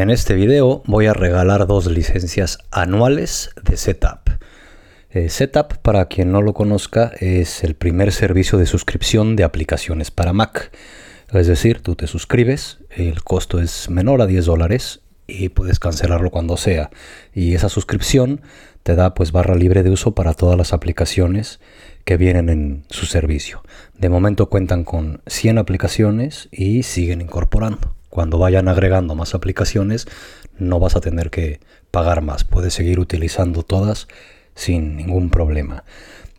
En este video voy a regalar dos licencias anuales de Setup. Eh, Setup, para quien no lo conozca, es el primer servicio de suscripción de aplicaciones para Mac. Es decir, tú te suscribes, el costo es menor a 10 dólares y puedes cancelarlo cuando sea. Y esa suscripción te da pues barra libre de uso para todas las aplicaciones que vienen en su servicio. De momento cuentan con 100 aplicaciones y siguen incorporando. Cuando vayan agregando más aplicaciones no vas a tener que pagar más. Puedes seguir utilizando todas sin ningún problema.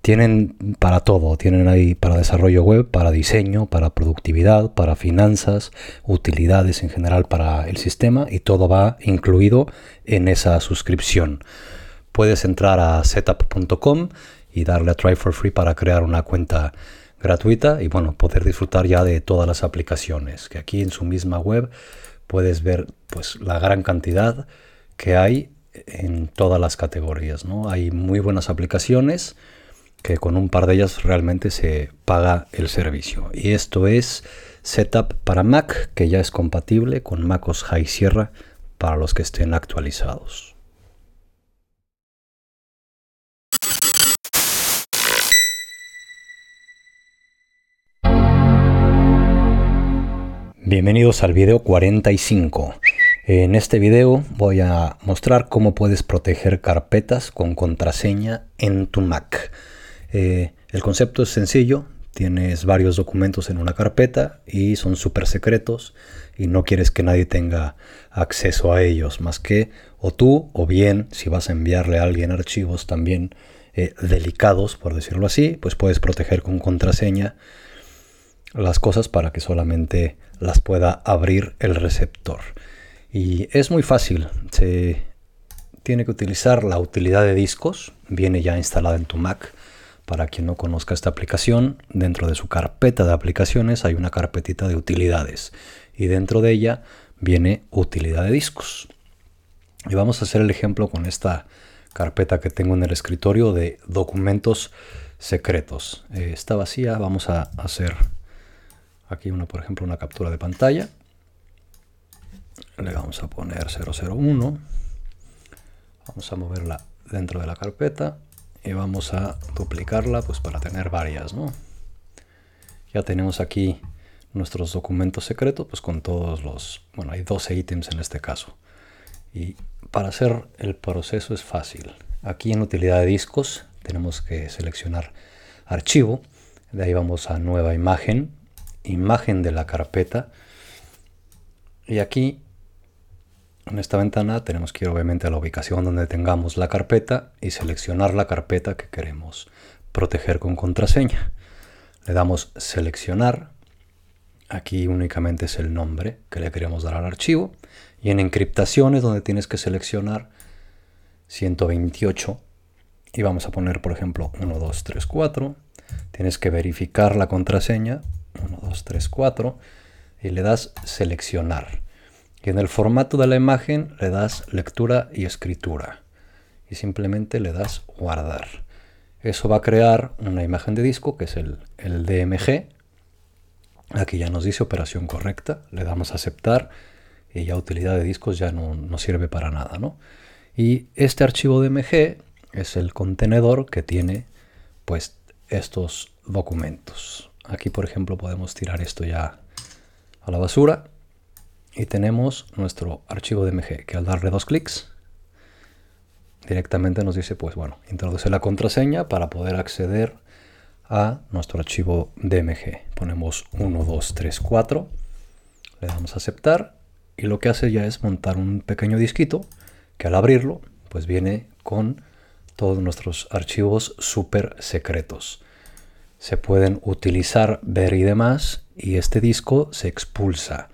Tienen para todo, tienen ahí para desarrollo web, para diseño, para productividad, para finanzas, utilidades en general para el sistema y todo va incluido en esa suscripción. Puedes entrar a setup.com y darle a try for free para crear una cuenta gratuita y bueno, poder disfrutar ya de todas las aplicaciones, que aquí en su misma web puedes ver pues la gran cantidad que hay en todas las categorías. ¿no? Hay muy buenas aplicaciones que con un par de ellas realmente se paga el servicio. Y esto es Setup para Mac, que ya es compatible con MacOS High Sierra para los que estén actualizados. Bienvenidos al video 45. En este video voy a mostrar cómo puedes proteger carpetas con contraseña en tu Mac. Eh, el concepto es sencillo, tienes varios documentos en una carpeta y son súper secretos y no quieres que nadie tenga acceso a ellos más que o tú o bien si vas a enviarle a alguien archivos también eh, delicados por decirlo así pues puedes proteger con contraseña las cosas para que solamente las pueda abrir el receptor. Y es muy fácil. Se tiene que utilizar la utilidad de discos. Viene ya instalada en tu Mac. Para quien no conozca esta aplicación, dentro de su carpeta de aplicaciones hay una carpetita de utilidades. Y dentro de ella viene utilidad de discos. Y vamos a hacer el ejemplo con esta carpeta que tengo en el escritorio de documentos secretos. Eh, está vacía, vamos a hacer aquí una, por ejemplo, una captura de pantalla. Le vamos a poner 001 vamos a moverla dentro de la carpeta y vamos a duplicarla pues para tener varias ¿no? ya tenemos aquí nuestros documentos secretos pues con todos los bueno hay 12 ítems en este caso. Y para hacer el proceso es fácil. Aquí en utilidad de discos tenemos que seleccionar archivo. De ahí vamos a nueva imagen imagen de la carpeta y aquí en esta ventana tenemos que ir obviamente a la ubicación donde tengamos la carpeta y seleccionar la carpeta que queremos proteger con contraseña. Le damos seleccionar. Aquí únicamente es el nombre que le queremos dar al archivo. Y en encriptaciones donde tienes que seleccionar 128 y vamos a poner por ejemplo 1, 2, 3, 4. Tienes que verificar la contraseña 1, 2, 3, 4 y le das seleccionar. Y en el formato de la imagen le das lectura y escritura. Y simplemente le das guardar. Eso va a crear una imagen de disco que es el, el DMG. Aquí ya nos dice operación correcta. Le damos a aceptar y ya utilidad de discos ya no, no sirve para nada. ¿no? Y este archivo DMG es el contenedor que tiene pues estos documentos. Aquí por ejemplo podemos tirar esto ya a la basura. Y tenemos nuestro archivo DMG que al darle dos clics directamente nos dice pues bueno introduce la contraseña para poder acceder a nuestro archivo DMG ponemos 1 2 3 4 le damos a aceptar y lo que hace ya es montar un pequeño disquito que al abrirlo pues viene con todos nuestros archivos súper secretos se pueden utilizar ver y demás y este disco se expulsa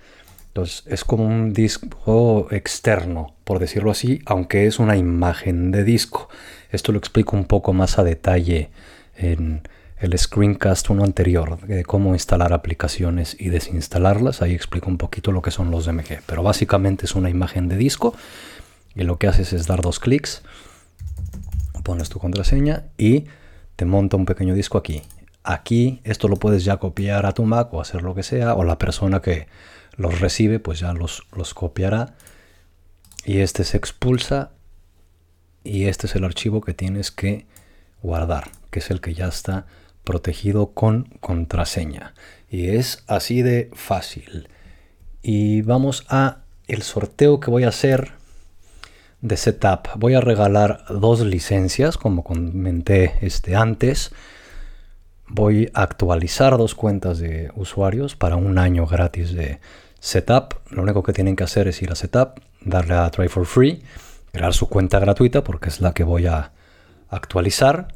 entonces es como un disco externo, por decirlo así, aunque es una imagen de disco. Esto lo explico un poco más a detalle en el screencast uno anterior, de cómo instalar aplicaciones y desinstalarlas. Ahí explico un poquito lo que son los DMG. Pero básicamente es una imagen de disco y lo que haces es dar dos clics, pones tu contraseña y te monta un pequeño disco aquí. Aquí esto lo puedes ya copiar a tu Mac o hacer lo que sea, o la persona que los recibe, pues ya los, los copiará y este se expulsa y este es el archivo que tienes que guardar, que es el que ya está protegido con contraseña. Y es así de fácil. Y vamos a el sorteo que voy a hacer de setup. Voy a regalar dos licencias, como comenté este antes. Voy a actualizar dos cuentas de usuarios para un año gratis de setup. Lo único que tienen que hacer es ir a setup, darle a try for free, crear su cuenta gratuita porque es la que voy a actualizar.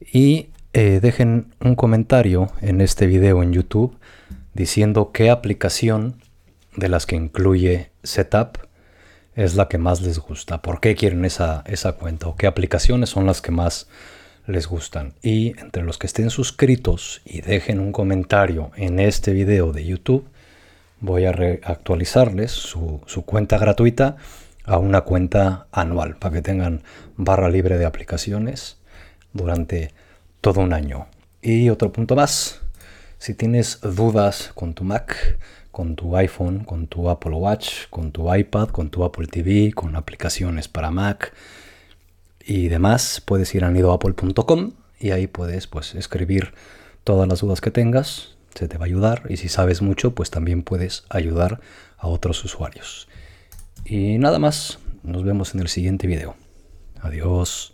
Y eh, dejen un comentario en este video en YouTube diciendo qué aplicación de las que incluye Setup es la que más les gusta, por qué quieren esa, esa cuenta o qué aplicaciones son las que más les gustan. Y entre los que estén suscritos y dejen un comentario en este video de YouTube, voy a actualizarles su, su cuenta gratuita a una cuenta anual para que tengan barra libre de aplicaciones durante todo un año. Y otro punto más, si tienes dudas con tu Mac, con tu iPhone, con tu Apple Watch, con tu iPad, con tu Apple TV, con aplicaciones para Mac y demás, puedes ir a nidoapple.com y ahí puedes pues escribir todas las dudas que tengas, se te va a ayudar y si sabes mucho, pues también puedes ayudar a otros usuarios. Y nada más, nos vemos en el siguiente video. Adiós.